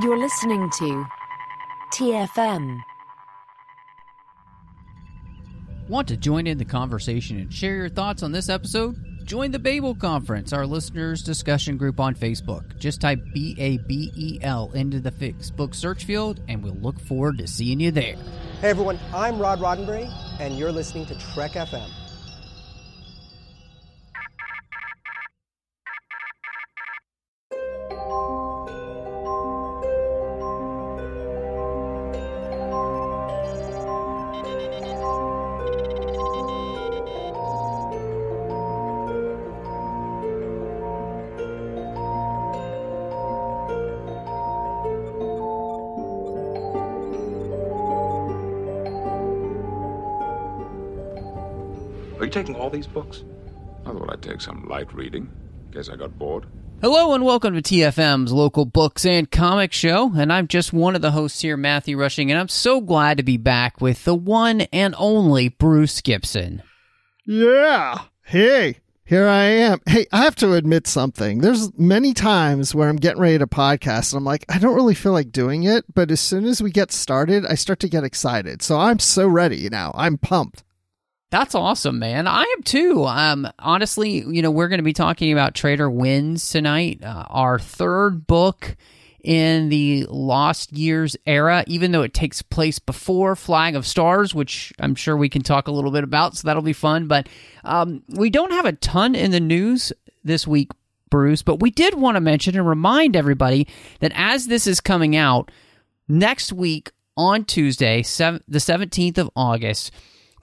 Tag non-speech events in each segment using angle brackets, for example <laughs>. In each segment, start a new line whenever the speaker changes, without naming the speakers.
You're listening to TFM.
Want to join in the conversation and share your thoughts on this episode? Join the Babel Conference, our listeners' discussion group on Facebook. Just type B A B E L into the Facebook search field, and we'll look forward to seeing you there.
Hey everyone, I'm Rod Roddenberry, and you're listening to Trek FM.
These books? I thought I'd take some light reading. Guess I got bored.
Hello and welcome to TFM's local books and comic show. And I'm just one of the hosts here, Matthew Rushing, and I'm so glad to be back with the one and only Bruce Gibson.
Yeah. Hey, here I am. Hey, I have to admit something. There's many times where I'm getting ready to podcast and I'm like, I don't really feel like doing it. But as soon as we get started, I start to get excited. So I'm so ready now. I'm pumped.
That's awesome, man. I am too. Um, honestly, you know, we're going to be talking about Traitor Winds tonight, uh, our third book in the Lost Years era, even though it takes place before Flag of Stars, which I'm sure we can talk a little bit about, so that'll be fun. But um, we don't have a ton in the news this week, Bruce, but we did want to mention and remind everybody that as this is coming out next week on Tuesday, sev- the 17th of August,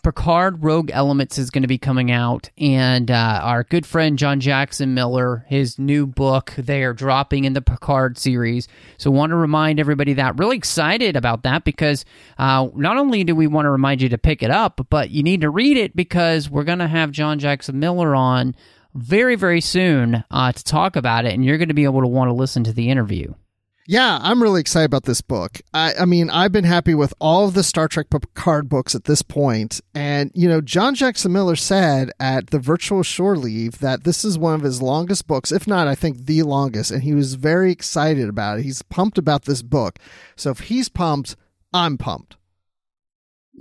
Picard Rogue Elements is going to be coming out, and uh, our good friend John Jackson Miller, his new book, they are dropping in the Picard series. So, want to remind everybody that really excited about that because uh, not only do we want to remind you to pick it up, but you need to read it because we're going to have John Jackson Miller on very, very soon uh, to talk about it, and you're going to be able to want to listen to the interview.
Yeah, I'm really excited about this book. I, I mean, I've been happy with all of the Star Trek Picard books at this point, and you know, John Jackson Miller said at the virtual shore leave that this is one of his longest books, if not, I think the longest, and he was very excited about it. He's pumped about this book, so if he's pumped, I'm pumped.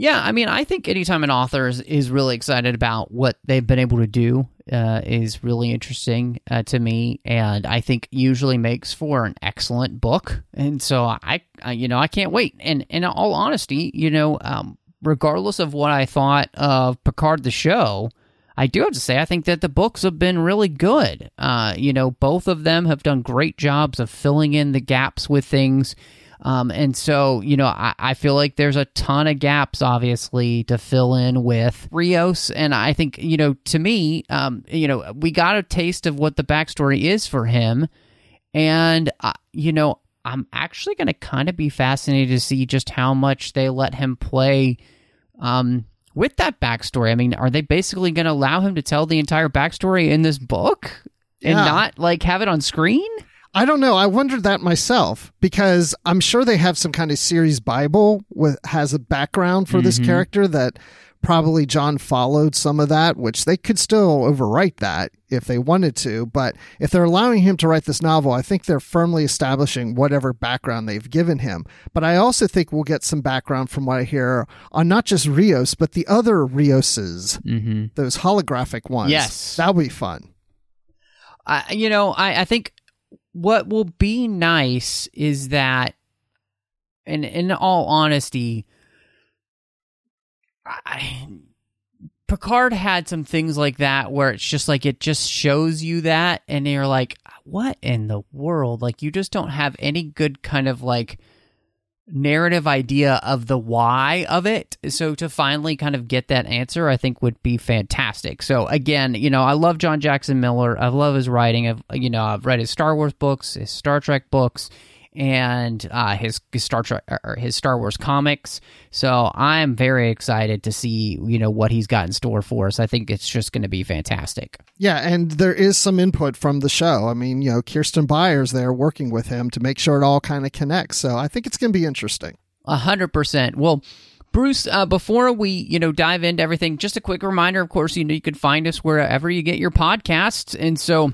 Yeah, I mean, I think anytime an author is, is really excited about what they've been able to do uh, is really interesting uh, to me, and I think usually makes for an excellent book. And so I, I you know, I can't wait. And in all honesty, you know, um, regardless of what I thought of Picard the show, I do have to say I think that the books have been really good. Uh, you know, both of them have done great jobs of filling in the gaps with things um, and so, you know, I, I, feel like there's a ton of gaps, obviously, to fill in with Rios. And I think, you know, to me, um, you know, we got a taste of what the backstory is for him. And, uh, you know, I'm actually going to kind of be fascinated to see just how much they let him play um, with that backstory. I mean, are they basically going to allow him to tell the entire backstory in this book and
Yeah.
not like have it on screen?
I don't know. I wondered that myself because I'm sure they have some kind of series Bible with has a background for this character that probably John followed some of that, which they could still overwrite that if they wanted to. But if they're allowing him to write this novel, I think they're firmly establishing whatever background they've given him. But I also think we'll get some background from what I hear on not just Rios, but the other Rioses,
Mm-hmm.
those holographic ones.
Yes.
That'll be fun.
I, you know, I, I think what will be nice is that, and in all honesty, I, Picard had some things like that where it's just like it just shows you that, and you're like, what in the world? Like, you just don't have any good kind of like narrative idea of the why of it. So to finally kind of get that answer, I think would be fantastic. So again, you know, I love John Jackson Miller. I love his writing. I've you know, I've read his Star Wars books, his Star Trek books, and uh, his, his Star Trek or his Star Wars comics. So I'm very excited to see you know what he's got in store for us. I think it's just going to be fantastic.
Yeah, and there is some input from the show. I mean, you know, Kirsten Beyer's there working with him to make sure it all kind of connects. So I think it's going to be interesting.
A hundred percent. Well, Bruce, uh, before we you know dive into everything, just a quick reminder. Of course, you know you can find us wherever you get your podcasts, and so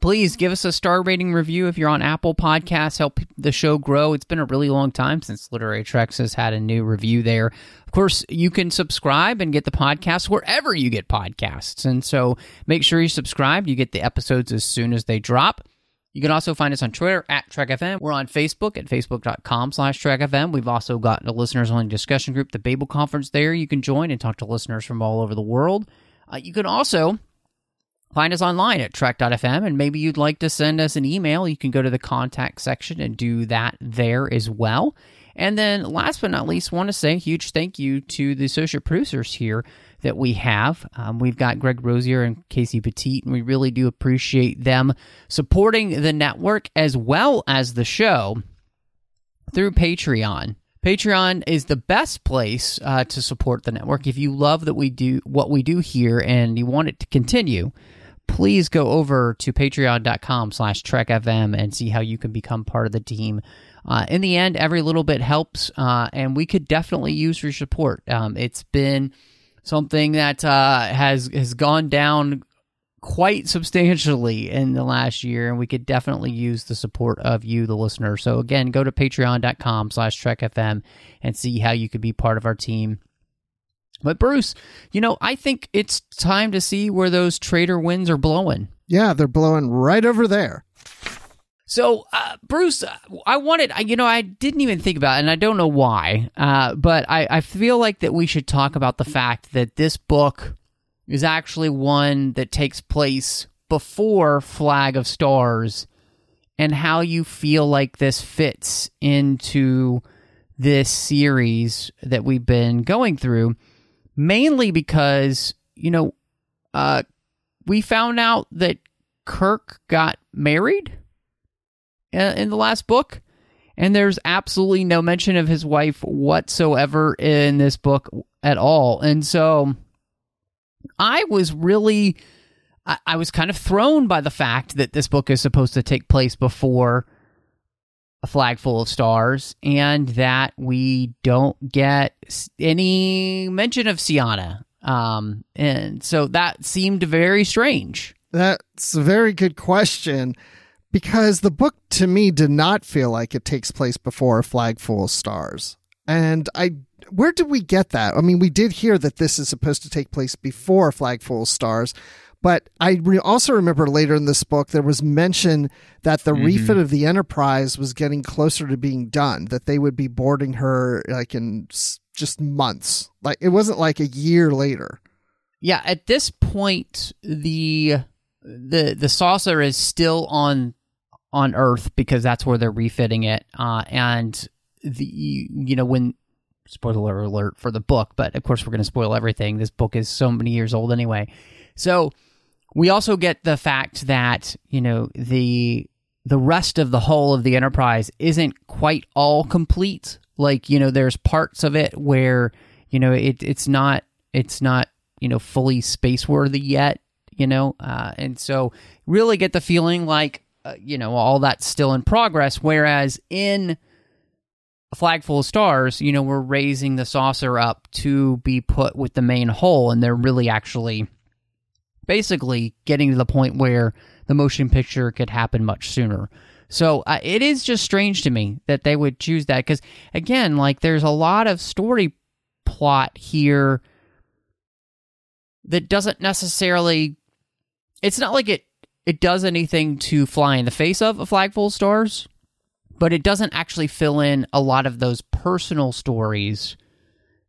Please give us a star rating review if you're on Apple Podcasts. Help the show grow. It's been a really long time since Literary Treks has had a new review there. Of course, you can subscribe and get the podcast wherever you get podcasts. And so make sure you subscribe. You get the episodes as soon as they drop. You can also find us on Twitter at TrekFM. We're on Facebook at facebook.com slash TrekFM. We've also got a listeners only discussion group, the Babel Conference there. You can join and talk to listeners from all over the world. Uh, you can also Find us online at trek.fm, and maybe you'd like to send us an email. You can go to the contact section and do that there as well. And then, last but not least, want to say a huge thank you to the associate producers here that we have. Um, we've got Greg Rozier and Casey Pettitt, and we really do appreciate them supporting the network as well as the show through Patreon. Patreon is the best place uh, to support the network. If you love that we do what we do here and you want it to continue, please go over to patreon.com slash trekfm and see how you can become part of the team. Uh, in the end every little bit helps uh, and we could definitely use your support. Um, it's been something that uh, has has gone down quite substantially in the last year and we could definitely use the support of you the listener. So again go to patreon.com slash trekfm and see how you could be part of our team but Bruce, you know, I think it's time to see where those traitor winds are blowing.
Yeah, they're blowing right over there.
So, uh, Bruce, I wanted, you know, I didn't even think about it, and I don't know why, uh, but I, I feel like that we should talk about the fact that this book is actually one that takes place before Flag of Stars and how you feel like this fits into this series that we've been going through mainly because you know uh, we found out that Kirk got married uh, in the last book, and there's absolutely no mention of his wife whatsoever in this book at all. And so I was really, I, I was kind of thrown by the fact that this book is supposed to take place before a flag full of stars and that we don't get any mention of Ciana. Um, and so that seemed very strange.
That's a very good question because the book to me did not feel like it takes place before a flag full of stars. And I where did we get that? I mean, we did hear that this is supposed to take place before a flag full of stars, but I re- also remember later in this book, there was mention that the mm-hmm. refit of the Enterprise was getting closer to being done, that they would be boarding her like in s- just months. Like it wasn't like a year later.
Yeah, at this point, the the the saucer is still on on Earth because that's where they're refitting it. Uh, and the you know when spoiler alert for the book, but of course we're going to spoil everything. This book is so many years old anyway. So we also get the fact that you know the the rest of the whole of the enterprise isn't quite all complete. Like you know there's parts of it where you know it it's not it's not you know fully space worthy yet you know? Uh, and so really get the feeling like uh, you know all that's still in progress. Whereas in flag full of stars you know we're raising the saucer up to be put with the main hull and they're really actually basically getting to the point where the motion picture could happen much sooner. So uh, it is just strange to me that they would choose that because, again, like there's a lot of story plot here that doesn't necessarily. It's not like it it does anything to fly in the face of a flag full of stars, but it doesn't actually fill in a lot of those personal stories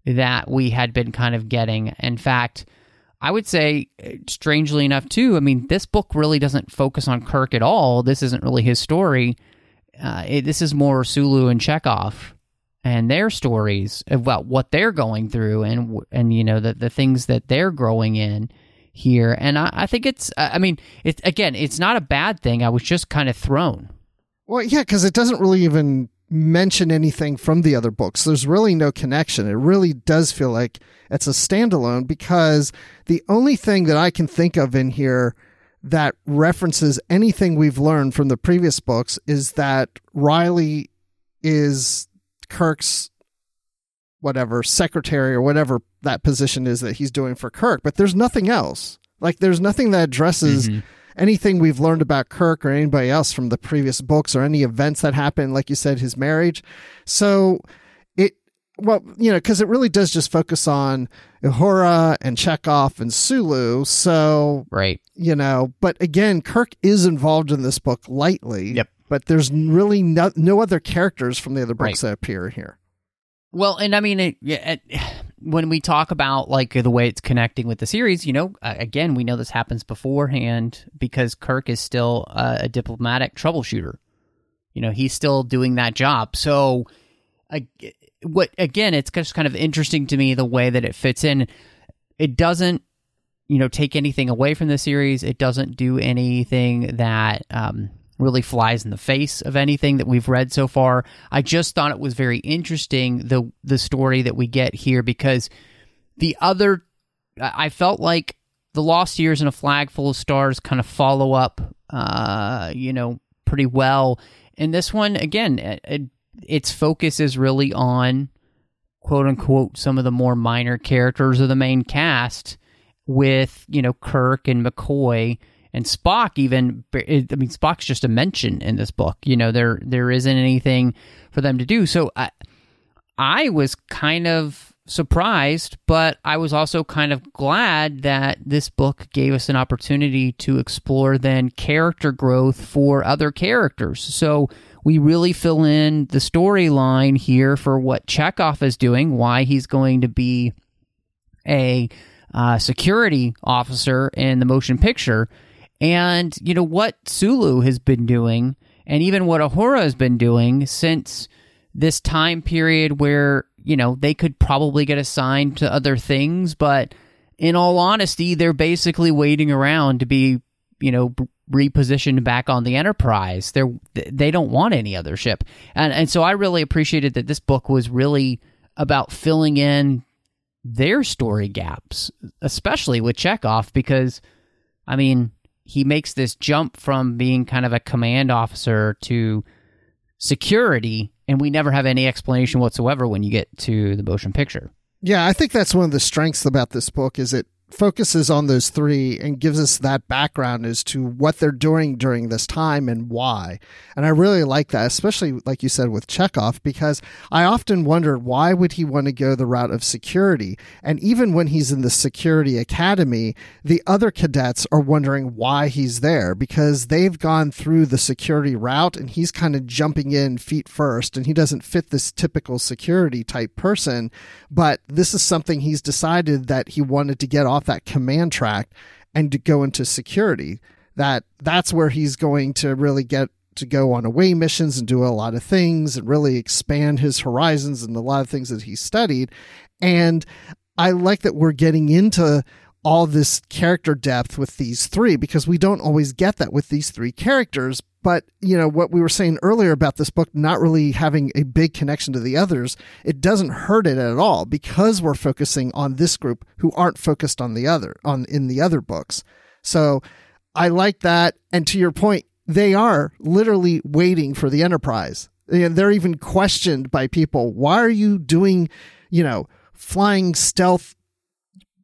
that we had been kind of getting. In fact, I would say, strangely enough, too, I mean, this book really doesn't focus on Kirk at all. This isn't really his story. Uh, it, this is more Sulu and Chekov and their stories about what they're going through and and you know the the things that they're growing in here. And I, I think it's, I mean, it's again, it's not a bad thing. I was just kind of thrown.
Well, yeah, because it doesn't really even mention anything from the other books. There's really no connection. It really does feel like it's a standalone because the only thing that I can think of in here that references anything we've learned from the previous books is that Riley is Kirk's whatever secretary or whatever that position is that he's doing for Kirk, but there's nothing else. Like there's nothing that addresses mm-hmm. Anything we've learned about Kirk or anybody else from the previous books or any events that happened, like you said, his marriage. So it, well, you know, because it really does just focus on Uhura and Chekov and Sulu. So,
Right.
you know, but again, Kirk is involved in this book lightly.
Yep.
But there's really no, no other characters from the other books
Right.
that appear here.
Well, and I mean, it, yeah, it, when we talk about like the way it's connecting with the series, you know, again, we know this happens beforehand because Kirk is still uh, a diplomatic troubleshooter. You know, he's still doing that job. So, uh, what again? It's just kind of interesting to me the way that it fits in. It doesn't, you know, take anything away from the series. It doesn't do anything that um, really flies in the face of anything that we've read so far. I just thought it was very interesting the the story that we get here because the other I felt like the Lost Years and a Flag Full of Stars kind of follow up, uh, you know, pretty well. And this one, again, it, it, its focus is really on quote unquote some of the more minor characters of the main cast with you know Kirk and McCoy and Spock even I mean Spock's just a mention in this book. You know there there isn't anything for them to do. So I I was kind of surprised but I was also kind of glad that this book gave us an opportunity to explore then character growth for other characters. So we really fill in the storyline here for what Chekov is doing why he's going to be a uh, security officer in the motion picture, and you know what Sulu has been doing, and even what Uhura has been doing since this time period where you know they could probably get assigned to other things, but in all honesty, they're basically waiting around to be you know repositioned back on the Enterprise. They're they don't want any other ship, and and so I really appreciated that this book was really about filling in their story gaps, especially with Chekov, because I mean, he makes this jump from being kind of a command officer to security, and we never have any explanation whatsoever when you get to the motion picture.
Yeah, I think that's one of the strengths about this book is it focuses on those three and gives us that background as to what they're doing during this time and why. And I really like that, especially like you said with Chekov, because I often wondered why would he want to go the route of security? And even when he's in the security academy, the other cadets are wondering why he's there because they've gone through the security route and he's kind of jumping in feet first and he doesn't fit this typical security type person. But this is something he's decided that he wanted to get off that command track and to go into security. That that's where he's going to really get to go on away missions and do a lot of things and really expand his horizons and a lot of things that he studied. And I like that we're getting into all this character depth with these three because we don't always get that with these three characters. But, you know, what we were saying earlier about this book not really having a big connection to the others, it doesn't hurt it at all because we're focusing on this group who aren't focused on the other, on in the other books. So I like that. And to your point, they are literally waiting for the Enterprise. And they're even questioned by people. Why are you doing, you know, flying stealth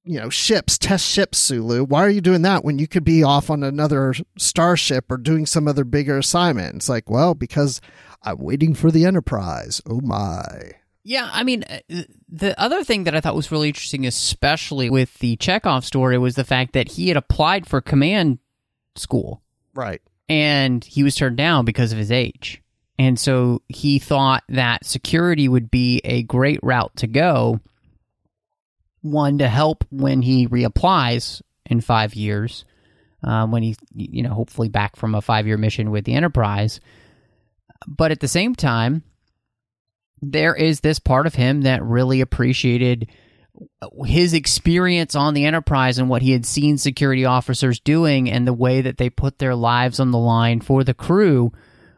you know ships test ships sulu. Why are you doing that when you could be off on another starship or doing some other bigger assignment? It's like well because i'm waiting for the enterprise. Oh my.
Yeah, I mean, uh, the other thing that I thought was really interesting, especially with the Chekov story, was the fact that he had applied for command school.
Right.
And he was turned down because of his age. And so he thought that security would be a great route to go. One, to help when he reapplies in five years, um, when he's, you know, hopefully back from a five year mission with the Enterprise. But at the same time, there is this part of him that really appreciated his experience on the Enterprise and what he had seen security officers doing and the way that they put their lives on the line for the crew.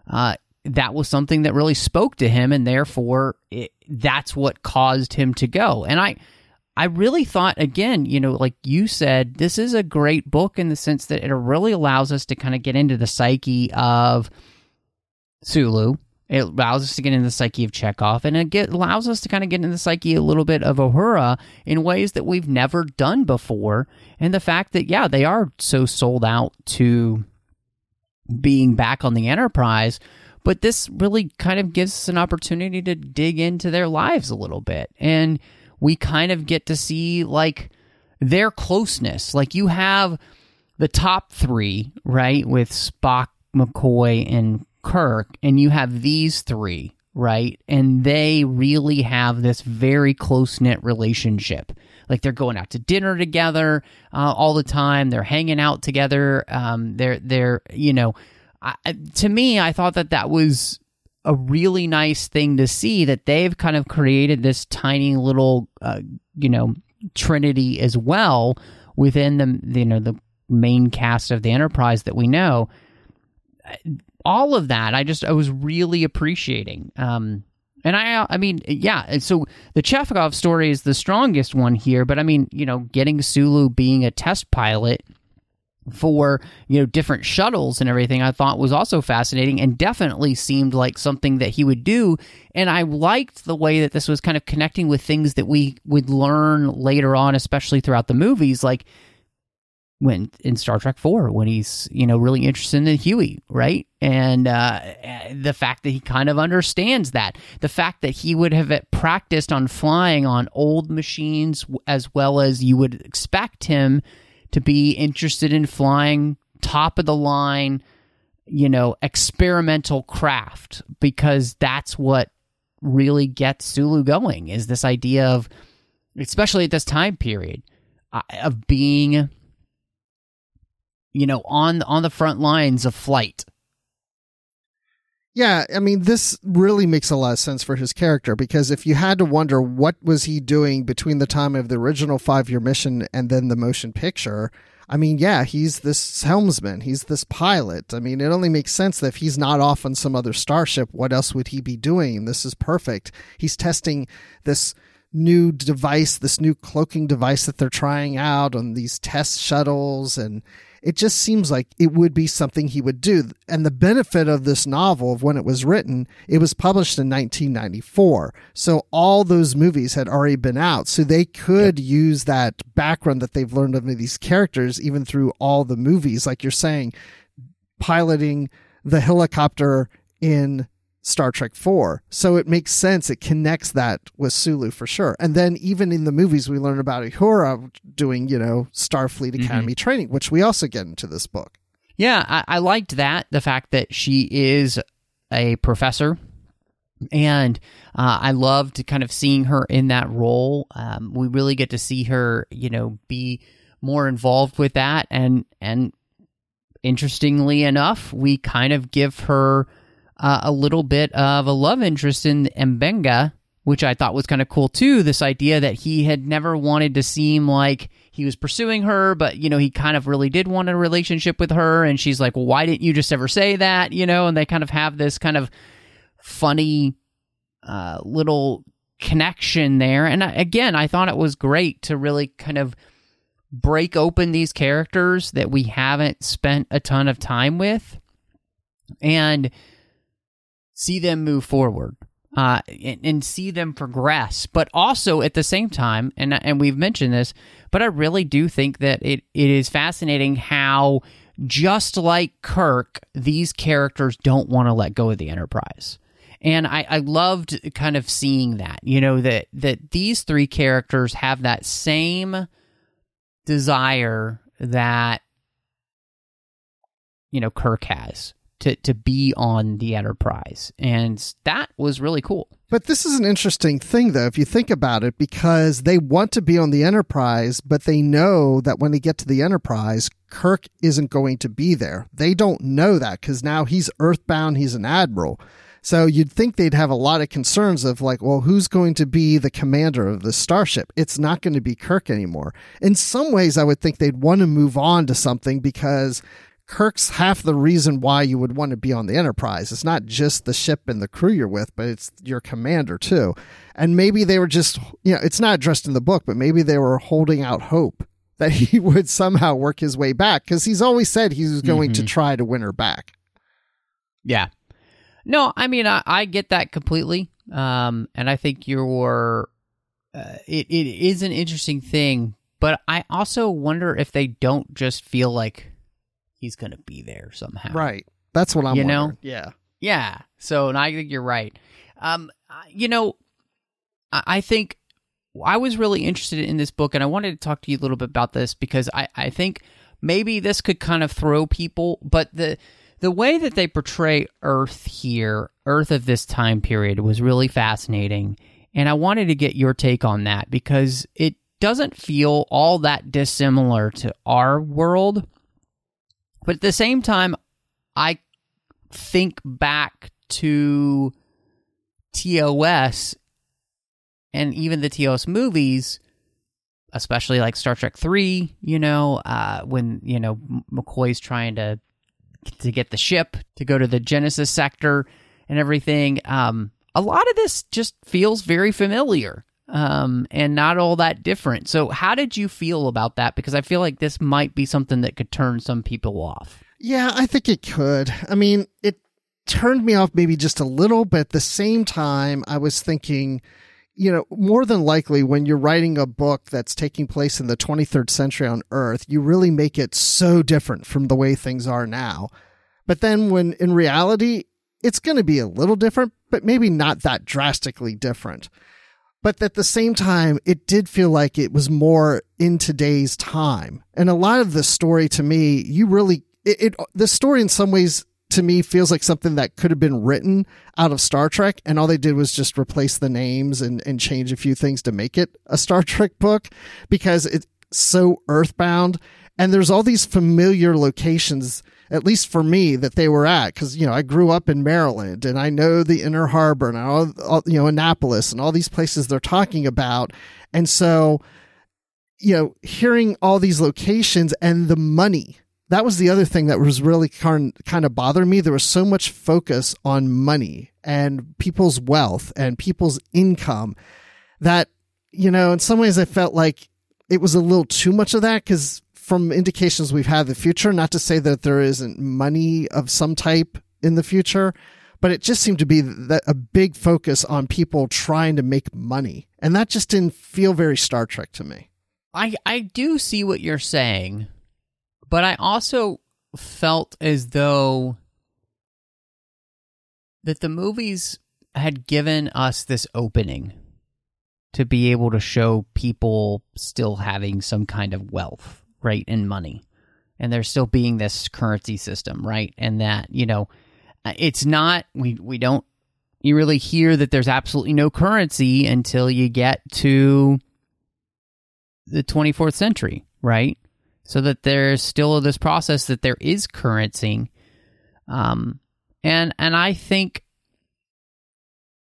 Uh, that was something that really spoke to him, and therefore it, that's what caused him to go. And I, I really thought again, you know, like you said, this is a great book in the sense that it really allows us to kind of get into the psyche of Sulu It allows us to get into the psyche of Chekov, and it get, allows us to kind of get into the psyche a little bit of Uhura in ways that we've never done before. And the fact that, yeah, they are so sold out to being back on the Enterprise, but this really kind of gives us an opportunity to dig into their lives a little bit. And we kind of get to see, like, their closeness. Like, you have the top three, right, with Spock, McCoy, and Kirk, and you have these three, right? And they really have this very close knit relationship. Like they're going out to dinner together uh, all the time. They're hanging out together. Um, they're they're you know, I, to me, I thought that that was a really nice thing to see that they've kind of created this tiny little uh, you know trinity as well within the you know the main cast of the Enterprise that we know. All of that i just i was really appreciating. Um and i i mean yeah so the chekov story is the strongest one here but i mean you know getting sulu being a test pilot for you know different shuttles and everything i thought was also fascinating and definitely seemed like something that he would do and i liked the way that this was kind of connecting with things that we would learn later on especially throughout the movies like when in Star Trek Four when he's you know really interested in Huey, right? And uh, the fact that he kind of understands that, the fact that he would have practiced on flying on old machines as well as you would expect him to be interested in flying top of the line, you know, experimental craft because that's what really gets Sulu going is this idea of, especially at this time period, uh, of being you know, on on the front lines of flight.
Yeah, I mean, this really makes a lot of sense for his character because if you had to wonder what was he doing between the time of the original five year mission and then the motion picture, I mean, yeah, he's this helmsman, he's this pilot. I mean, it only makes sense that if he's not off on some other starship, what else would he be doing? This is perfect. He's testing this new device, this new cloaking device that they're trying out on these test shuttles and it just seems like it would be something he would do. And the benefit of this novel, of when it was written, it was published in 1994. So all those movies had already been out. So they could yep. use that background that they've learned of these characters even through all the movies. Like you're saying, piloting the helicopter in Star Trek 4. So it makes sense. It connects that with Sulu for sure. And then even in the movies, we learn about Uhura doing, you know, Starfleet mm-hmm. Academy mm-hmm. training, which we also get into this book.
Yeah, I, I liked that. The fact that she is a professor. And uh, I loved kind of seeing her in that role. Um, we really get to see her, you know, be more involved with that. And, and interestingly enough, we kind of give her uh, a little bit of a love interest in M'Benga, which I thought was kind of cool too. This idea that he had never wanted to seem like he was pursuing her, but you know, he kind of really did want a relationship with her. And she's like, well, why didn't you just ever say that? You know, and they kind of have this kind of funny uh, little connection there. And I, again, I thought it was great to really kind of break open these characters that we haven't spent a ton of time with. And see them move forward uh, and, and, see them progress. But also at the same time, and and we've mentioned this, but I really do think that it, it is fascinating how just like Kirk, these characters don't want to let go of the Enterprise. And I, I loved kind of seeing that, you know, that that these three characters have that same desire that you know Kirk has to to be on the Enterprise, and that was really cool.
But this is an interesting thing, though, if you think about it, because they want to be on the Enterprise, but they know that when they get to the Enterprise, Kirk isn't going to be there. They don't know that because now he's Earthbound, he's an admiral. So you'd think they'd have a lot of concerns of like, well, who's going to be the commander of the starship? It's not going to be Kirk anymore. In some ways, I would think they'd want to move on to something because Kirk's half the reason why you would want to be on the Enterprise. It's not just the ship and the crew you're with, but it's your commander too. And maybe they were just, you know, it's not addressed in the book, but maybe they were holding out hope <laughs> that he would somehow work his way back because he's always said he was going mm-hmm. to try to win her back.
Yeah. No, I mean I, I get that completely, um, and I think you're. Uh, it it is an interesting thing, but I also wonder if they don't just feel like he's going to be there somehow.
Right. That's what I'm.
You know?
Yeah.
Yeah. So and I think you're right. Um, you know, I, I think I was really interested in this book, and I wanted to talk to you a little bit about this because I, I think maybe this could kind of throw people, but the the way that they portray Earth here, Earth of this time period, was really fascinating, and I wanted to get your take on that because it doesn't feel all that dissimilar to our world, but at the same time, I think back to TOS and even the TOS movies, especially like Star Trek Three. You know, uh, when you know McCoy's trying to to get the ship to go to the Genesis sector and everything. Um, a lot of this just feels very familiar um, and not all that different. So, how did you feel about that? Because I feel like this might be something that could turn some people off.
Yeah, I think it could. I mean, it turned me off maybe just a little, but at the same time, I was thinking, you know, more than likely when you're writing a book that's taking place in the 23rd century on Earth, you really make it so different from the way things are now. But then when in reality, it's going to be a little different, but maybe not that drastically different. But at the same time, it did feel like it was more in today's time. And a lot of the story to me, you really, it, it the story in some ways to me feels like something that could have been written out of Star Trek, and all they did was just replace the names and, and change a few things to make it a Star <laughs> Trek book because it's so earthbound. And there's all these familiar locations, at least for me, that they were at. Cause, you know, I grew up in Maryland and I know the Inner Harbor and all, all you know, Annapolis and all these places they're talking about. And so, you know, hearing all these locations and the money that was the other thing that was really kind of bothering me. There was so much focus on money and people's wealth and people's income that, you know, in some ways I felt like it was a little too much of that because from indications we've had the future, not to say that there isn't money of some type in the future, but it just seemed to be that a big focus on people trying to make money. And that just didn't feel very Star Trek to me.
I I do see what you're saying, but I also felt as though that the movies had given us this opening to be able to show people still having some kind of wealth, right, and money. And there still being this currency system, right? And that, you know, it's not we we don't you really hear that there's absolutely no currency until you get to the 24th century, right? So that there's still this process that there is currency, um, and and I think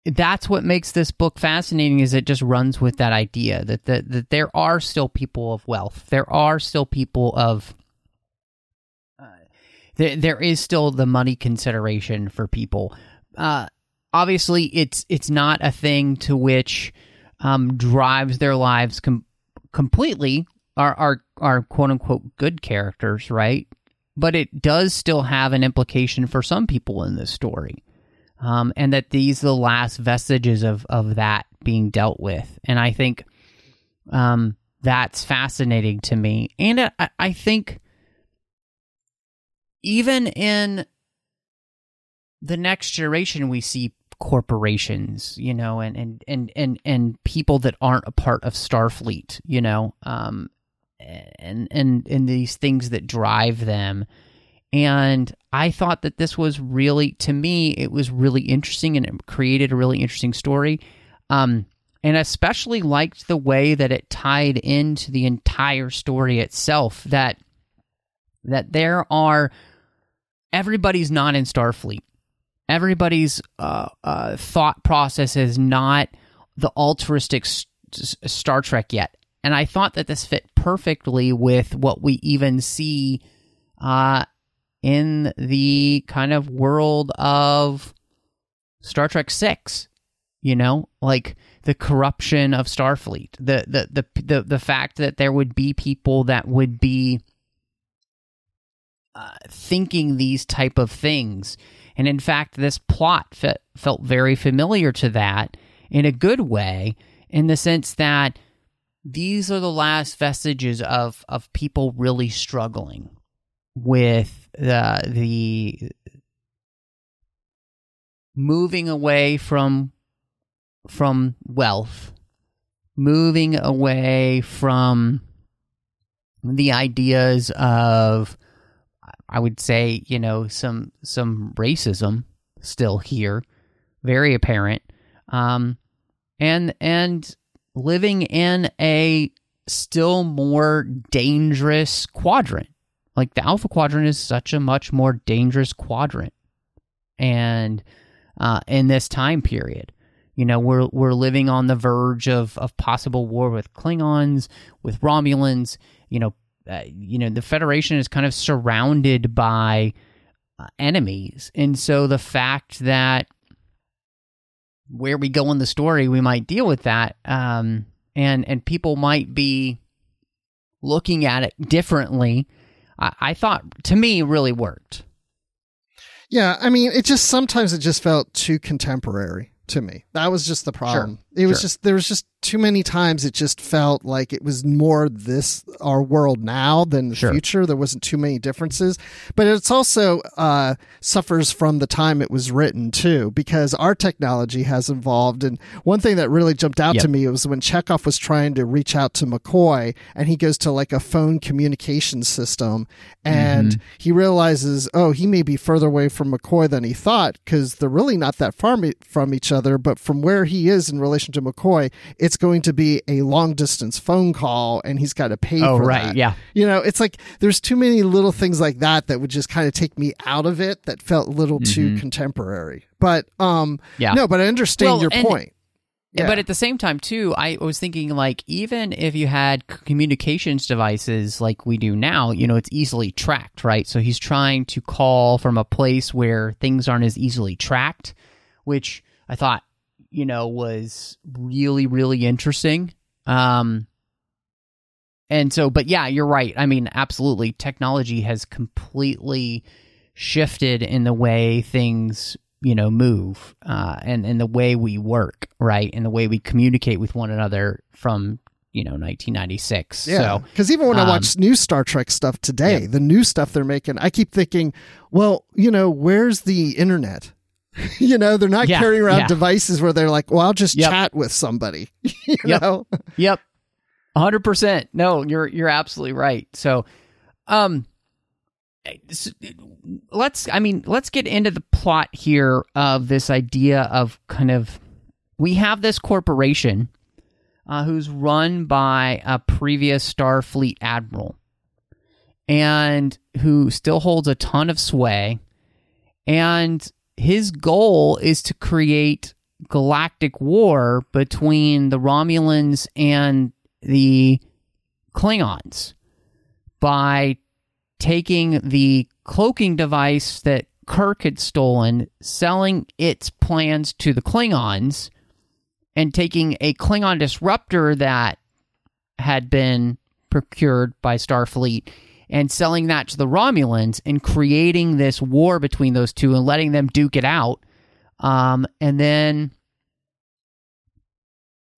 that's what makes this book fascinating. Is it just runs with that idea that that, that there are still people of wealth, there are still people of uh, there there is still the money consideration for people. Uh, obviously, it's it's not a thing to which um, drives their lives com- completely are are are quote unquote good characters, right? But it does still have an implication for some people in this story, um, and that these are the last vestiges of of that being dealt with. And I think um, that's fascinating to me, and I, I think even in the next generation, we see corporations, you know, and and and and and people that aren't a part of Starfleet, you know, um, and and and these things that drive them. And I thought that this was really, to me, it was really interesting and it created a really interesting story. Um, and especially liked the way that it tied into the entire story itself. That that there are everybody's not in Starfleet. Everybody's uh, uh, thought process is not the altruistic Star Trek yet, and I thought that this fit perfectly with what we even see uh, in the kind of world of Star Trek Six. You know, like the corruption of Starfleet, the the the the, the fact that there would be people that would be uh, thinking these type of things And in fact, this plot fe- felt very familiar to that in a good way, in the sense that these are the last vestiges of, of people really struggling with the, the moving away from from wealth, moving away from the ideas of I would say, you know, some some racism still here, very apparent. Um and and living in a still more dangerous quadrant. Like the alpha quadrant is such a much more dangerous quadrant. And uh, in this time period. You know, we're we're living on the verge of, of possible war with Klingons, with Romulans. You know, uh, you know, the Federation is kind of surrounded by uh, enemies, and so the fact that where we go in the story, we might deal with that, um, and and people might be looking at it differently. I, I thought, to me, really worked.
Yeah, I mean, it just sometimes it just felt too contemporary to me. That was just the problem. Sure, it was sure. just there was just too many times it just felt like it was more this our world now than the sure. future. There wasn't too many differences, but it's also uh, suffers from the time it was written too, because our technology has evolved. And one thing that really jumped out yep. to me was when Chekov was trying to reach out to McCoy, and he goes to like a phone communication system, and mm-hmm. he realizes, oh, he may be further away from McCoy than he thought because they're really not that far from each other. But from where he is in relation to McCoy, it's it's going to be a long distance phone call and he's got to pay for it. oh, for
right,
that.
Yeah.
You know, it's like there's too many little things like that that would just kind of take me out of it that felt a little mm-hmm. too contemporary. But um yeah. no, but I understand well, your and, point.
Yeah. But at the same time, too, I was thinking like even if you had communications devices like we do now, you know, it's easily tracked, right? So he's trying to call from a place where things aren't as easily tracked, which I thought you know, was really, really interesting. Um, and so, but yeah, you're right. I mean, absolutely. Technology has completely shifted in the way things, you know, move, uh, and, and the way we work, right? And the way we communicate with one another from, you know, 1996.
Yeah. Because even when um, I watch new Star Trek stuff today, yeah. the new stuff they're making, I keep thinking, well, you know, where's the internet? <laughs> you know, they're not yeah, carrying around yeah. devices where they're like, well, I'll just yep. chat with somebody. <laughs> you
yep.
know?
Yep. 100%. No, you're you're absolutely right. So, um let's I mean, let's get into the plot here of this idea of kind of we have this corporation uh, who's run by a previous Starfleet admiral and who still holds a ton of sway and his goal is to create galactic war between the Romulans and the Klingons by taking the cloaking device that Kirk had stolen, selling its plans to the Klingons, and taking a Klingon disruptor that had been procured by Starfleet and selling that to the Romulans and creating this war between those two and letting them duke it out. Um, and then,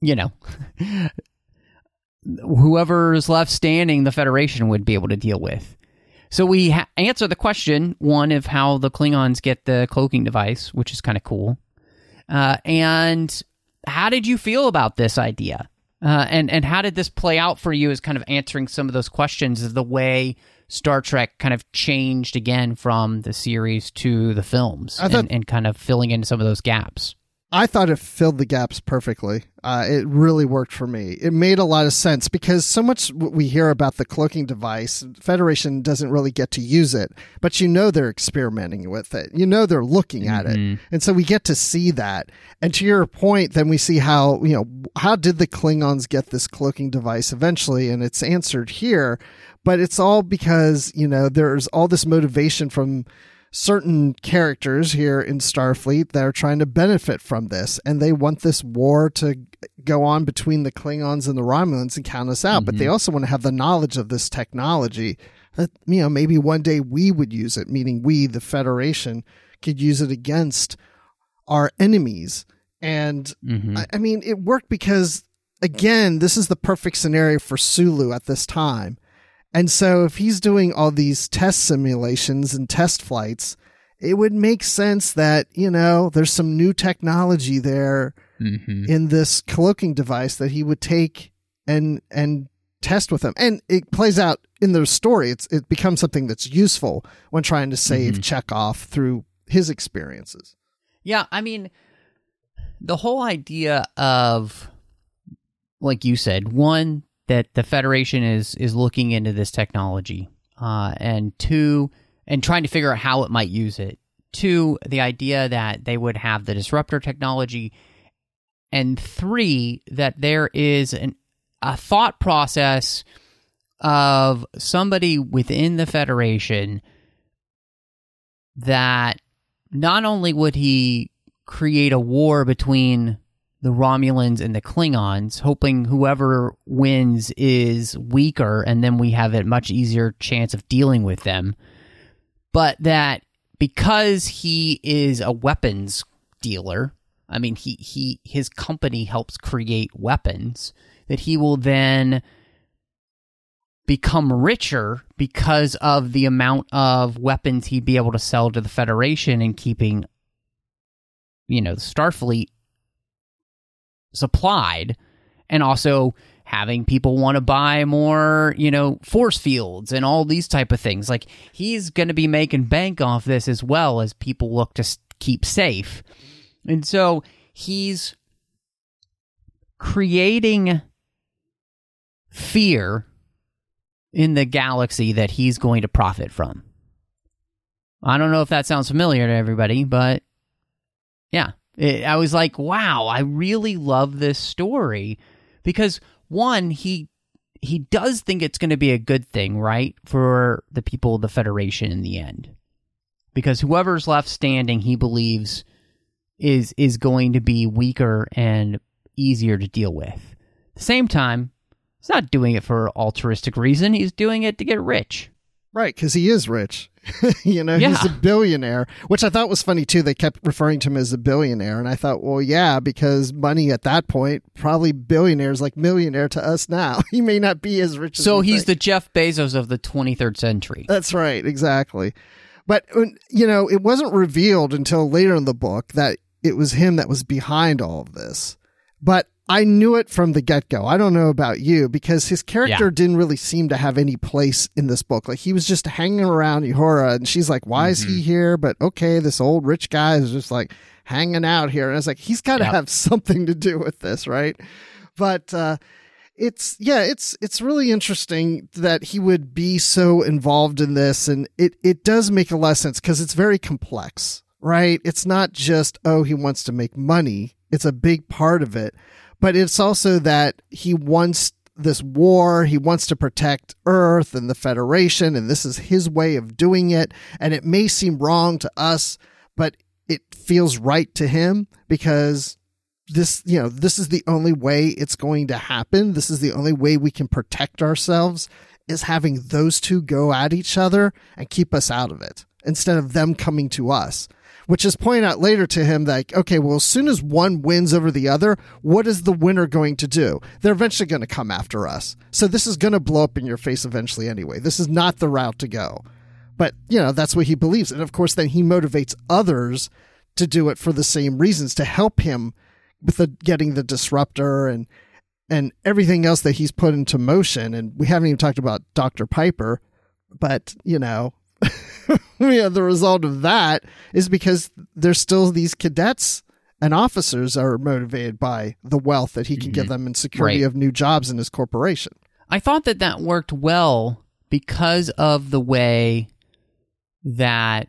you know, <laughs> whoever's left standing, the Federation would be able to deal with. So we ha- answer the question one of how the Klingons get the cloaking device, which is kind of cool. Uh, and how did you feel about this idea? Uh, and and how did this play out for you? As kind of answering some of those questions of the way Star Trek kind of changed again from the series to the films, thought, and, and kind of filling in some of those gaps.
I thought it filled the gaps perfectly. Uh, it really worked for me. It made a lot of sense because so much we hear about the cloaking device, Federation doesn't really get to use it, but you know they're experimenting with it. You know they're looking mm-hmm. at it, mm-hmm. and so we get to see that. And to your point, then we see how you know how did the Klingons get this cloaking device eventually, and it's answered here. But it's all because you know there's all this motivation from certain characters here in Starfleet that are trying to benefit from this, and they want this war to go on between the Klingons and the Romulans and count us out. Mm-hmm. But they mm-hmm. also want to have the knowledge of this technology that you know maybe one day we would use it, meaning we, the Federation, could use it against our enemies. And
Mhm.
I, I mean, it worked because, again, this is the perfect scenario for Sulu at this time. And so, if he's doing all these test simulations and test flights, it would make sense that, you know, there's some new technology there
Mhm.
in this cloaking device that he would take and and test with them. And it plays out in the story. It's it becomes something that's useful when trying to save Chekov through his experiences.
Yeah, I mean, the whole idea of, like you said, one that the Federation is is looking into this technology, uh, and two, and trying to figure out how it might use it. Two, the idea that they would have the disruptor technology, and three, that there is an a thought process of somebody within the Federation that not only would he create a war between the Romulans and the Klingons, hoping whoever wins is weaker and then we have a much easier chance of dealing with them, but that because he is a weapons dealer, I mean he he his company helps create weapons, that he will then become richer because of the amount of weapons he'd be able to sell to the Federation and keeping, you know, Starfleet supplied, and also having people want to buy more, you know, force fields and all these type of things. Like he's going to be making bank off this as well as people look to keep safe, and so he's creating fear in the galaxy that he's going to profit from. I don't know if that sounds familiar to everybody, but yeah, It- I was like, wow, I really love this story because one, he he does think it's going to be a good thing, right, for the people of the Federation in the end, because whoever's left standing, he believes is is going to be weaker and easier to deal with. At the same time, he's not doing it for altruistic reason. He's doing it to get rich.
Right, because he is rich. <laughs> you know,
yeah.
he's a billionaire, which I thought was funny too. They kept referring to him as a billionaire. And I thought, well, yeah, because money at that point, probably billionaires like millionaire to us now. <laughs> he may not be as rich as
So
we
he's
think.
the Jeff Bezos of the 23rd century.
That's right, exactly. But you know, it wasn't revealed until later in the book that it was him that was behind all of this. But I knew it from the get go. I don't know about you because his character
Yeah.
didn't really seem to have any place in this book. Like he was just hanging around Uhura, and she's like, "Why is
Mm-hmm.
he here?" But okay, this old rich guy is just like hanging out here, and I was like, he's got to
Yep.
have <laughs> something to do with this, right? But uh, it's yeah it's it's really interesting that he would be so involved in this and it it does make a lot of sense because it's very complex right it's not just oh he wants to make money it's a big part of it but it's also that he wants this war he wants to protect earth and the federation and this is his way of doing it. And it may seem wrong to us but it feels right to him because this you know this is the only way it's going to happen. This is the only way we can protect ourselves is having those two go at each other and keep us out of it instead of them coming to us which is pointed out later to him like okay well as soon as one wins over the other what is the winner going to do? They're eventually going to come after us. So this is going to blow up in your face eventually anyway. This is not the route to go. But you know that's what he believes. And of course then he motivates others to do it for the same reasons to help him with the getting the disruptor and and everything else that he's put into motion. And we haven't even talked about Dr. Piper but you know <laughs> yeah, the result of that is because there's still these cadets and officers are motivated by the wealth that he can give them and security
Right.
of new jobs in his corporation.
I thought that that worked well because of the way that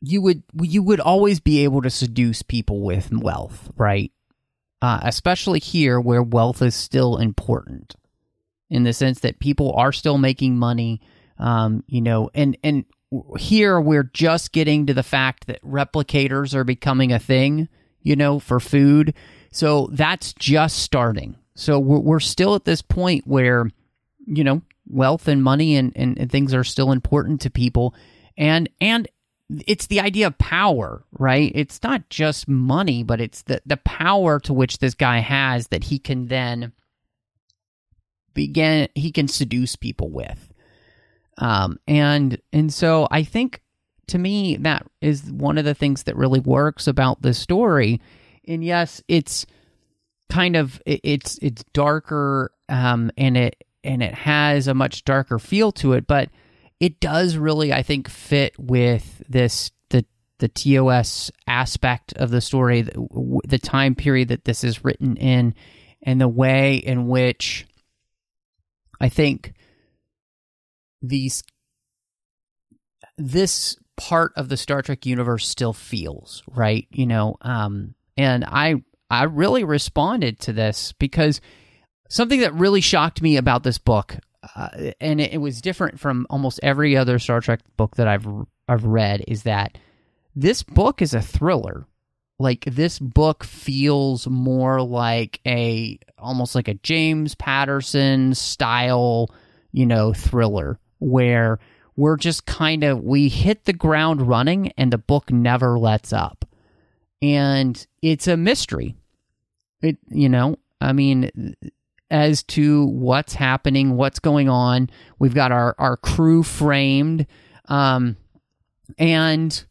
you would you would always be able to seduce people with wealth, right? Uh, especially here where wealth is still important, in the sense that people are still making money. Um, you know, and and here we're just getting to the fact that replicators are becoming a thing. You know, for food, so that's just starting. So we're we're still at this point where you know wealth and money and, and, and things are still important to people and and it's the idea of power, right? It's not just money, but it's the the power to which this guy has that he can then begin he can seduce people with. Um and and so I think to me that is one of the things that really works about this story. And yes, it's kind of it's it's darker um and it and it has a much darker feel to it, but it does really I think fit with this the the TOS aspect of the story, the, the time period that this is written in, and the way in which I think these this part of the Star Trek universe still feels right, you know. Um, and I I really responded to this because something that really shocked me about this book, uh, and it, it was different from almost every other Star Trek book that I've I've read, is that this book is a thriller. Like this book feels more like a almost like a James Patterson style, you know, thriller where we're just kind of we hit the ground running and the book never lets up. And it's a mystery. It you know, I mean as to what's happening, what's going on. We've got our our crew framed um and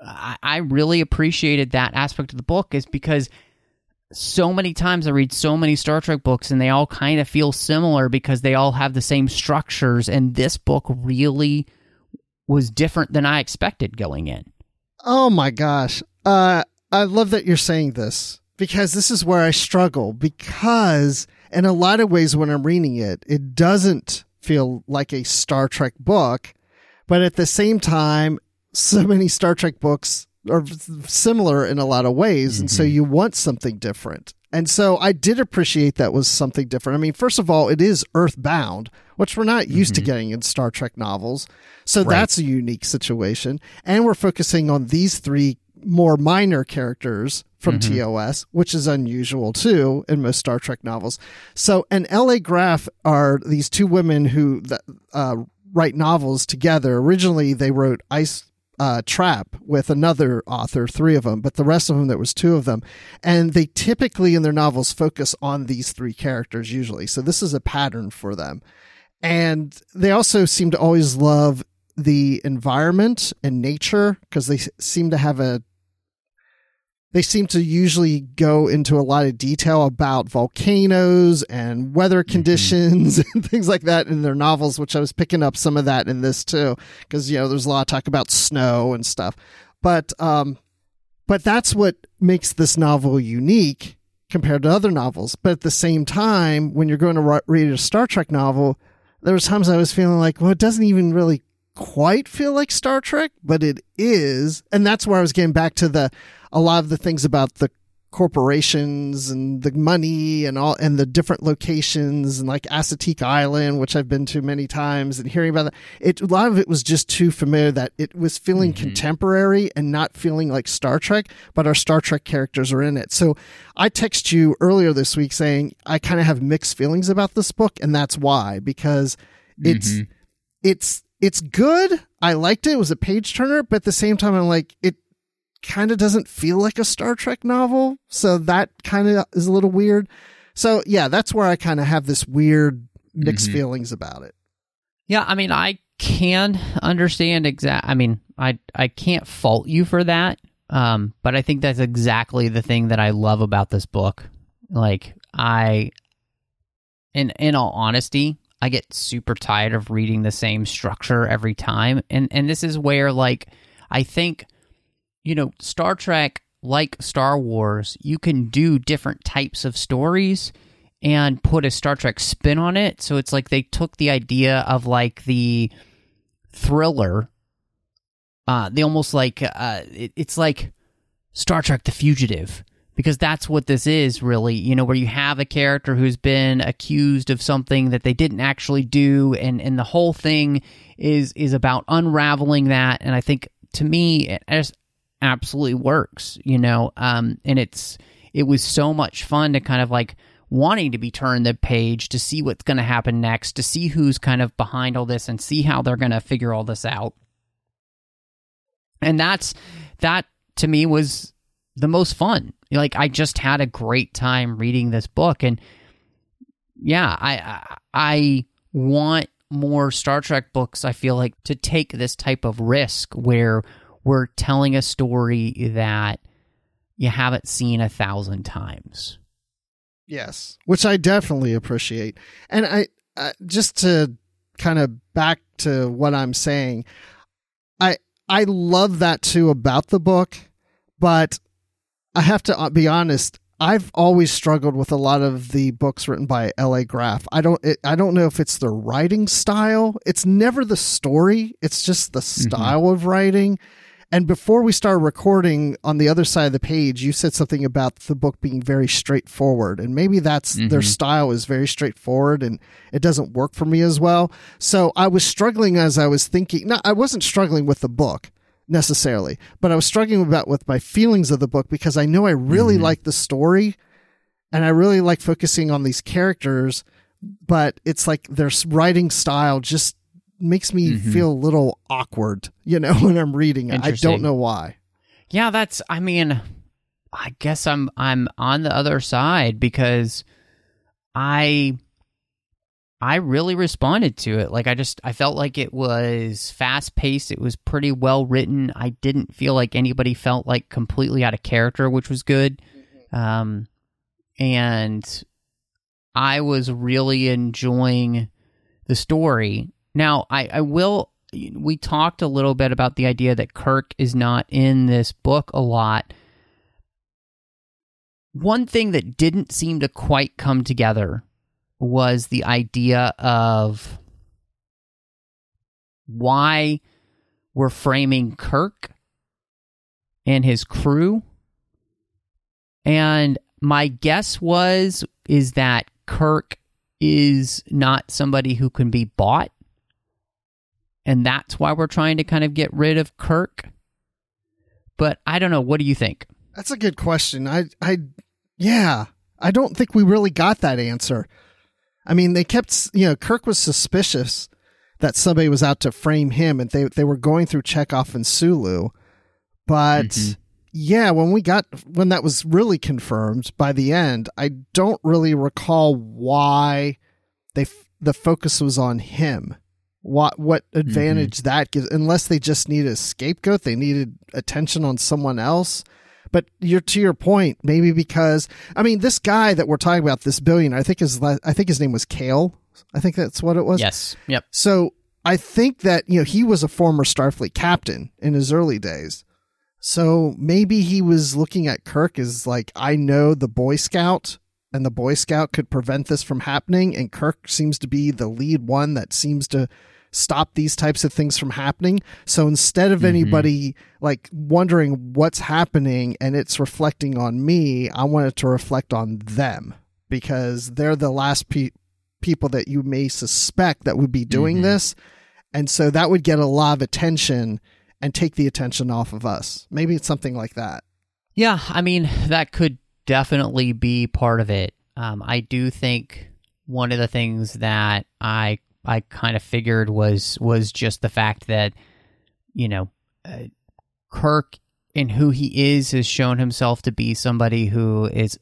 I, I really appreciated that aspect of the book is because so many times I read so many Star Trek books and they all kind of feel similar because they all have the same structures. And this book really was different than I expected going in.
Oh my gosh. Uh, I love that you're saying this because this is where I struggle. Because in a lot of ways, when I'm reading it, it doesn't feel like a Star Trek book. But at the same time, so many Star Trek books are similar in a lot of ways. And so mm-hmm. you want something different. And so I did appreciate that was something different. I mean, first of all, it is earthbound, which we're not used to mm-hmm. getting in Star Trek novels. So that's a unique situation. And we're focusing on these three more minor characters from mm-hmm. TOS, which is unusual too in most Star Trek novels. So, and L.A. Graf are these two women who uh, write novels together. Originally, they wrote Ice uh, Trap with another author, three of them, but the rest of them, there was two of them. And they typically in their novels focus on these three characters usually. So this is a pattern for them. And they also seem to always love the environment and nature because they seem to have a they seem to usually go into a lot of detail about volcanoes and weather conditions <laughs> and things like that in their novels, which I was picking up some of that in this too, because you know there's a lot of talk about snow and stuff. But um, but that's what makes this novel unique compared to other novels. But at the same time, when you're going to read a Star Trek novel, there was times I was feeling like, well, it doesn't even really quite feel like Star Trek, but it is. And that's where I was getting back to the a lot of the things about the corporations and the money and all and the different locations and like Assateague Island, which I've been to many times and hearing about that. It a lot of it was just too familiar that it was feeling mm-hmm. contemporary and not feeling like Star Trek, but our Star Trek characters are in it. So I text you earlier this week saying I kind of have mixed feelings about this book, and that's why because it's mm-hmm. it's it's good. I liked it. It was a page turner, but at the same time, I'm like it kind of doesn't feel like a Star Trek novel. So that kind of is a little weird. So yeah, that's where I kind of have this weird mixed feelings about it.
Yeah, I mean, I can understand exact. I mean, I I can't fault you for that. Um, but I think that's exactly the thing that I love about this book. Like I, in in all honesty, I get super tired of reading the same structure every time, and and this is where like I think, you know, Star Trek like Star Wars, you can do different types of stories and put a Star Trek spin on it. So it's like they took the idea of like the thriller. Uh, they almost like uh, it, it's like Star Trek: The Fugitive because that's what this is really. You know, where you have a character who's been accused of something that they didn't actually do, and and the whole thing is is about unraveling that. And I think to me, it just absolutely works. You know, um, and it's it was so much fun to kind of like wanting to be turned the page to see what's going to happen next, to see who's kind of behind all this, and see how they're going to figure all this out. and that's that to me was the most fun. Like I just had a great time reading this book, and yeah, I I, want more Star Trek books. I feel like to take this type of risk where we're telling a story that you haven't seen a thousand times.
Yes, which I definitely appreciate. And I uh, just to kind of back to what I'm saying, I I love that too about the book, but I have to uh, be honest. I've always struggled with a lot of the books written by L.A. Graf. I don't. It, I don't know if it's the writing style. It's never the story. It's just the style mm-hmm. of writing. And before we started recording on the other side of the page, you said something about the book being very straightforward. And maybe that's mm-hmm. their style is very straightforward and it doesn't work for me as well. So I was struggling as I was thinking. No, I wasn't struggling with the book necessarily, but I was struggling about with my feelings of the book because I know I really mm-hmm. like the story and I really like focusing on these characters, but it's like their writing style just makes me mm-hmm. feel a little awkward, you know, <laughs> when I'm reading it. I don't know why.
Yeah, that's I mean, I guess I'm I'm on the other side because I I really responded to it. Like I just I felt like it was fast paced, it was pretty well written. I didn't feel like anybody felt like completely out of character, which was good. Mm-hmm. Um and I was really enjoying the story now, I, I will. We talked a little bit about the idea that Kirk is not in this book a lot. One thing that didn't seem to quite come together was the idea of why we're framing Kirk and his crew. And my guess was is that Kirk is not somebody who can be bought and that's why we're trying to kind of get rid of Kirk. But I don't know. What do you think?
That's a good question. I, I, yeah, I don't think we really got that answer. I mean, they kept, you know, Kirk was suspicious that somebody was out to frame him, and they they were going through Chekov and Sulu, but. Mm-hmm. Yeah, when we got when that was really confirmed by the end, I don't really recall why they the focus was on him what what advantage mm-hmm. that gives unless they just need a scapegoat they needed attention on someone else. But you're to your point maybe because i mean this guy that we're talking about this billionaire i think his i think his name was kale. I think that's what it was.
Yes. Yep.
So i think that you know he was a former starfleet captain in his early days. So maybe he was looking at kirk as like i know the boy scout and the boy scout could prevent this from happening and kirk seems to be the lead one that seems to stop these types of things from happening. So instead of mm-hmm. anybody like wondering what's happening and it's reflecting on me, I want it to reflect on them because they're the last pe- people that you may suspect that would be doing mm-hmm. this. And so that would get a lot of attention and take the attention off of us. Maybe it's something like that.
Yeah, I mean, that could definitely be part of it. Um, I do think one of the things that I I kind of figured was was just the fact that you know uh, Kirk and who he is has shown himself to be somebody who is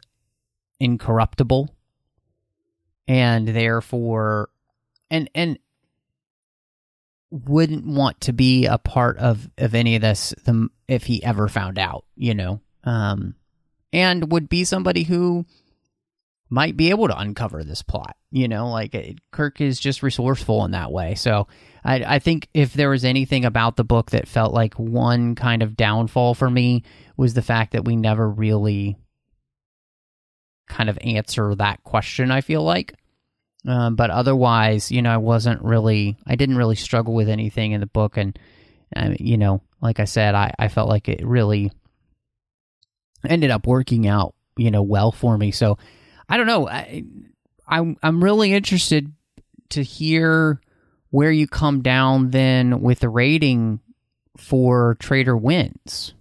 incorruptible. And therefore and and wouldn't want to be a part of of any of this the, if he ever found out you know? Um and would be somebody who might be able to uncover this plot. You know, like it, Kirk is just resourceful in that way. So I, I think if there was anything about the book that felt like one kind of downfall for me was the fact that we never really kind of answer that question. I feel like. Um, but otherwise, you know, I wasn't really, I didn't really struggle with anything in the book. And, you know, like I said, I, I felt like it really ended up working out, you know, well for me. So I don't know. I, I'm I'm really interested to hear where you come down then with the rating for Traitor Winds.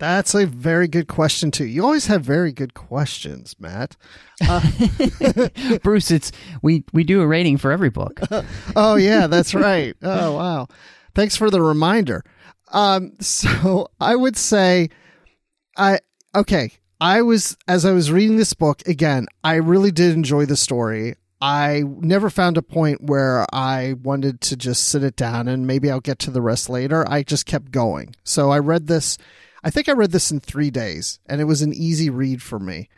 That's a very good question too. You always have very good questions, Matt. Uh, <laughs>
Bruce, it's we we do a rating for every book. <laughs>
oh yeah, that's right. Oh wow. Thanks for the reminder. Um, so I would say, I okay. I was as I was reading this book again. I really did enjoy the story. I never found a point where I wanted to just sit it down and maybe I'll get to the rest later. I just kept going. So I read this. I think I read this in three days, and it was an easy read for me.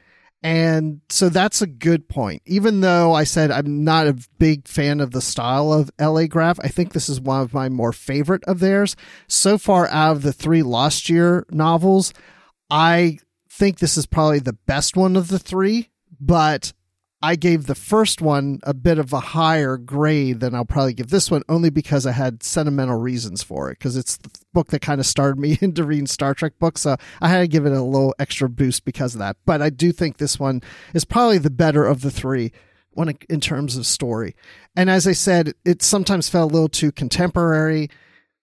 And so that's a good point. Even though I said I'm not a big fan of the style of LA Graf, I think this is one of my more favorite of theirs. So far out of the three Lost Year novels, I think this is probably the best one of the three, but I gave the first one a bit of a higher grade than I'll probably give this one, only because I had sentimental reasons for it. Because it's the book that kind of started me <laughs> into reading Star Trek books, so I had to give it a little extra boost because of that. But I do think this one is probably the better of the three when it, in terms of story. And as I said, it sometimes felt a little too contemporary.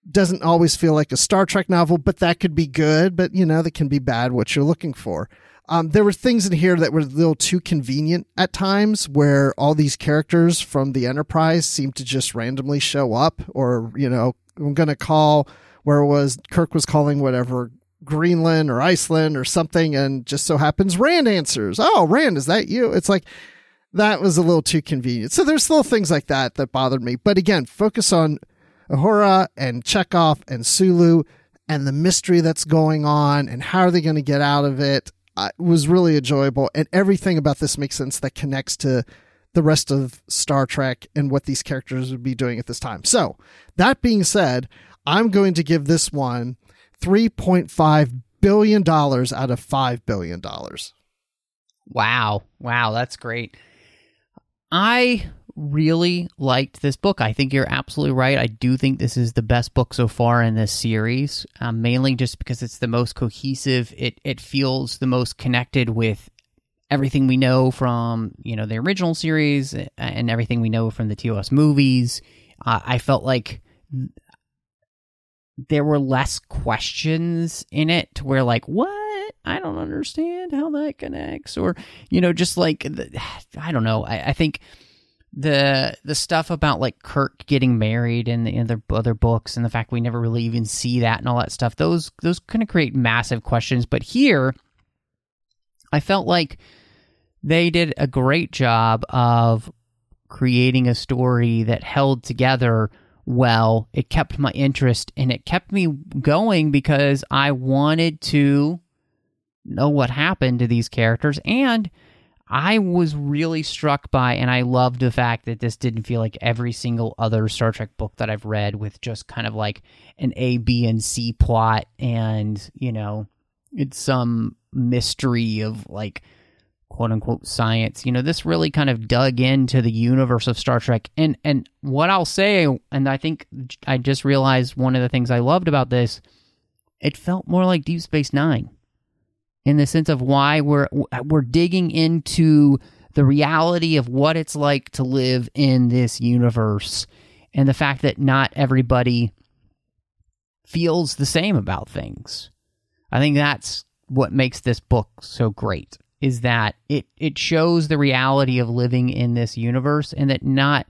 Doesn't always feel like a Star Trek novel, but that could be good. But you know, that can be bad. What you're looking for. Um, there were things in here that were a little too convenient at times, where all these characters from the Enterprise seem to just randomly show up, or you know, I'm gonna call where it was Kirk was calling whatever Greenland or Iceland or something, and just so happens Rand answers. Oh, Rand, is that you? It's like that was a little too convenient. So there's little things like that that bothered me. But again, focus on Uhura and Chekov and Sulu and the mystery that's going on and how are they going to get out of it uh, was really enjoyable, and everything about this makes sense that connects to the rest of Star Trek and what these characters would be doing at this time. So, that being said, I'm going to give this one $3.5 billion out of $5 billion.
Wow. Wow, that's great. I really liked this book. I think you're absolutely right. I do think this is the best book so far in this series, um, mainly just because it's the most cohesive. It it feels the most connected with everything we know from you know the original series and everything we know from the TOS movies. Uh, I felt like there were less questions in it to where like what I don't understand how that connects or you know just like <sighs> I don't know I, I think the the stuff about like Kirk getting married and the other other books and the fact we never really even see that and all that stuff those those kind of create massive questions. But here I felt like they did a great job of creating a story that held together well. It kept my interest and it kept me going because I wanted to know what happened to these characters and I was really struck by, and I loved the fact that this didn't feel like every single other Star Trek book that I've read with just kind of like an A, B, and C plot, and, you know, it's some mystery of like quote unquote science. You know, this really kind of dug into the universe of Star Trek. And, and what I'll say, and I think I just realized one of the things I loved about this, it felt more like Deep Space Nine in the sense of why we're we're digging into the reality of what it's like to live in this universe and the fact that not everybody feels the same about things. I think that's what makes this book so great is that it it shows the reality of living in this universe and that not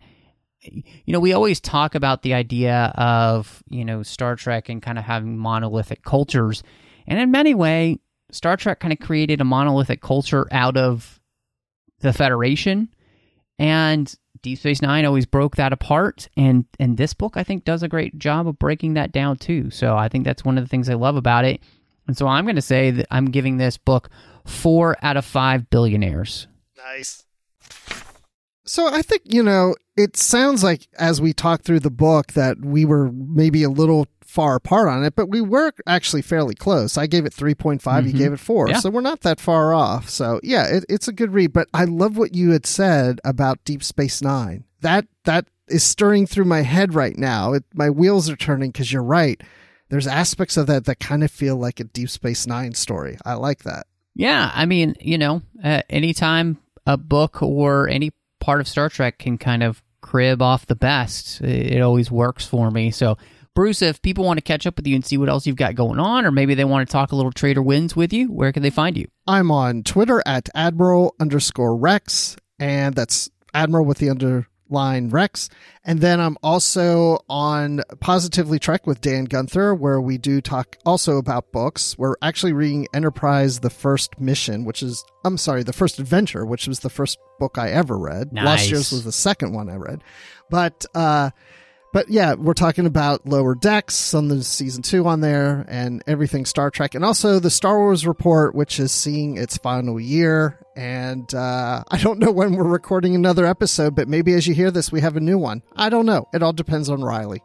you know we always talk about the idea of you know Star Trek and kind of having monolithic cultures and in many way Star Trek kind of created a monolithic culture out of the Federation, and Deep Space Nine always broke that apart. And and this book, I think, does a great job of breaking that down too. So I think that's one of the things I love about it. And so I'm going to say that I'm giving this book four out of five billionaires.
Nice. So I think, you know, it sounds like as we talk through the book that we were maybe a little far apart on it, but we were actually fairly close. I gave it 3.5, mm-hmm. you gave it 4. Yeah. So we're not that far off. So, yeah, it, it's a good read, but I love what you had said about Deep Space 9. That that is stirring through my head right now. It, my wheels are turning cuz you're right. There's aspects of that that kind of feel like a Deep Space 9 story. I like that.
Yeah, I mean, you know, uh, anytime a book or any part of Star Trek can kind of crib off the best, it always works for me. So Bruce, if people want to catch up with you and see what else you've got going on, or maybe they want to talk a little Traitor Winds with you, where can they find you?
I'm on Twitter at Admiral underscore Rex, and that's Admiral with the under line Rex. And then I'm also on Positively Trek with Dan Gunther, where we do talk also about books. We're actually reading Enterprise, the first mission, which is, I'm sorry, the first adventure, which was the first book I ever read.
Nice.
Last year's was the second one I read. But, uh, but yeah, we're talking about Lower Decks on the season two on there and everything Star Trek, and also the Star Wars report, which is seeing its final year. And uh, <laughs> I don't know when we're recording another episode, but maybe as you hear this, we have a new one. I don't know. It all depends on Riley.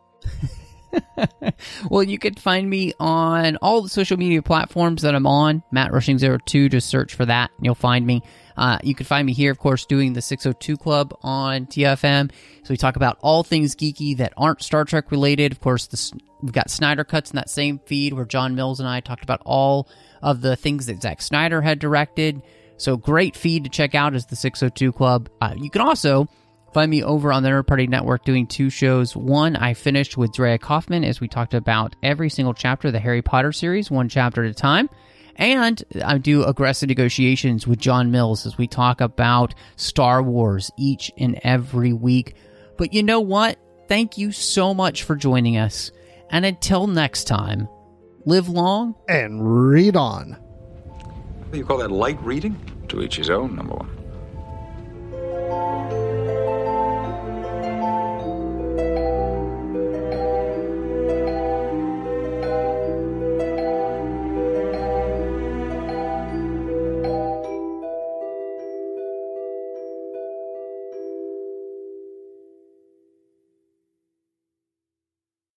<laughs>
well, you can find me on all the social media platforms that I'm on. Matt Rushing 02, just search for that and you'll find me. Uh, you can find me here, of course, doing the 602 Club on TFM. So we talk about all things geeky that aren't Star Trek related. Of course, this, we've got Snyder Cuts in that same feed where John Mills and I talked about all of the things that Zack Snyder had directed. So great feed to check out is the 602 Club. Uh, you can also find me over on the Nerd Party Network doing two shows. One, I finished with Drea Kaufman as we talked about every single chapter of the Harry Potter series, one chapter at a time. And I do aggressive negotiations with John Mills as we talk about Star Wars each and every week. But you know what? Thank you so much for joining us. And until next time, live long
and read on.
You call that light reading? To each his own, number one.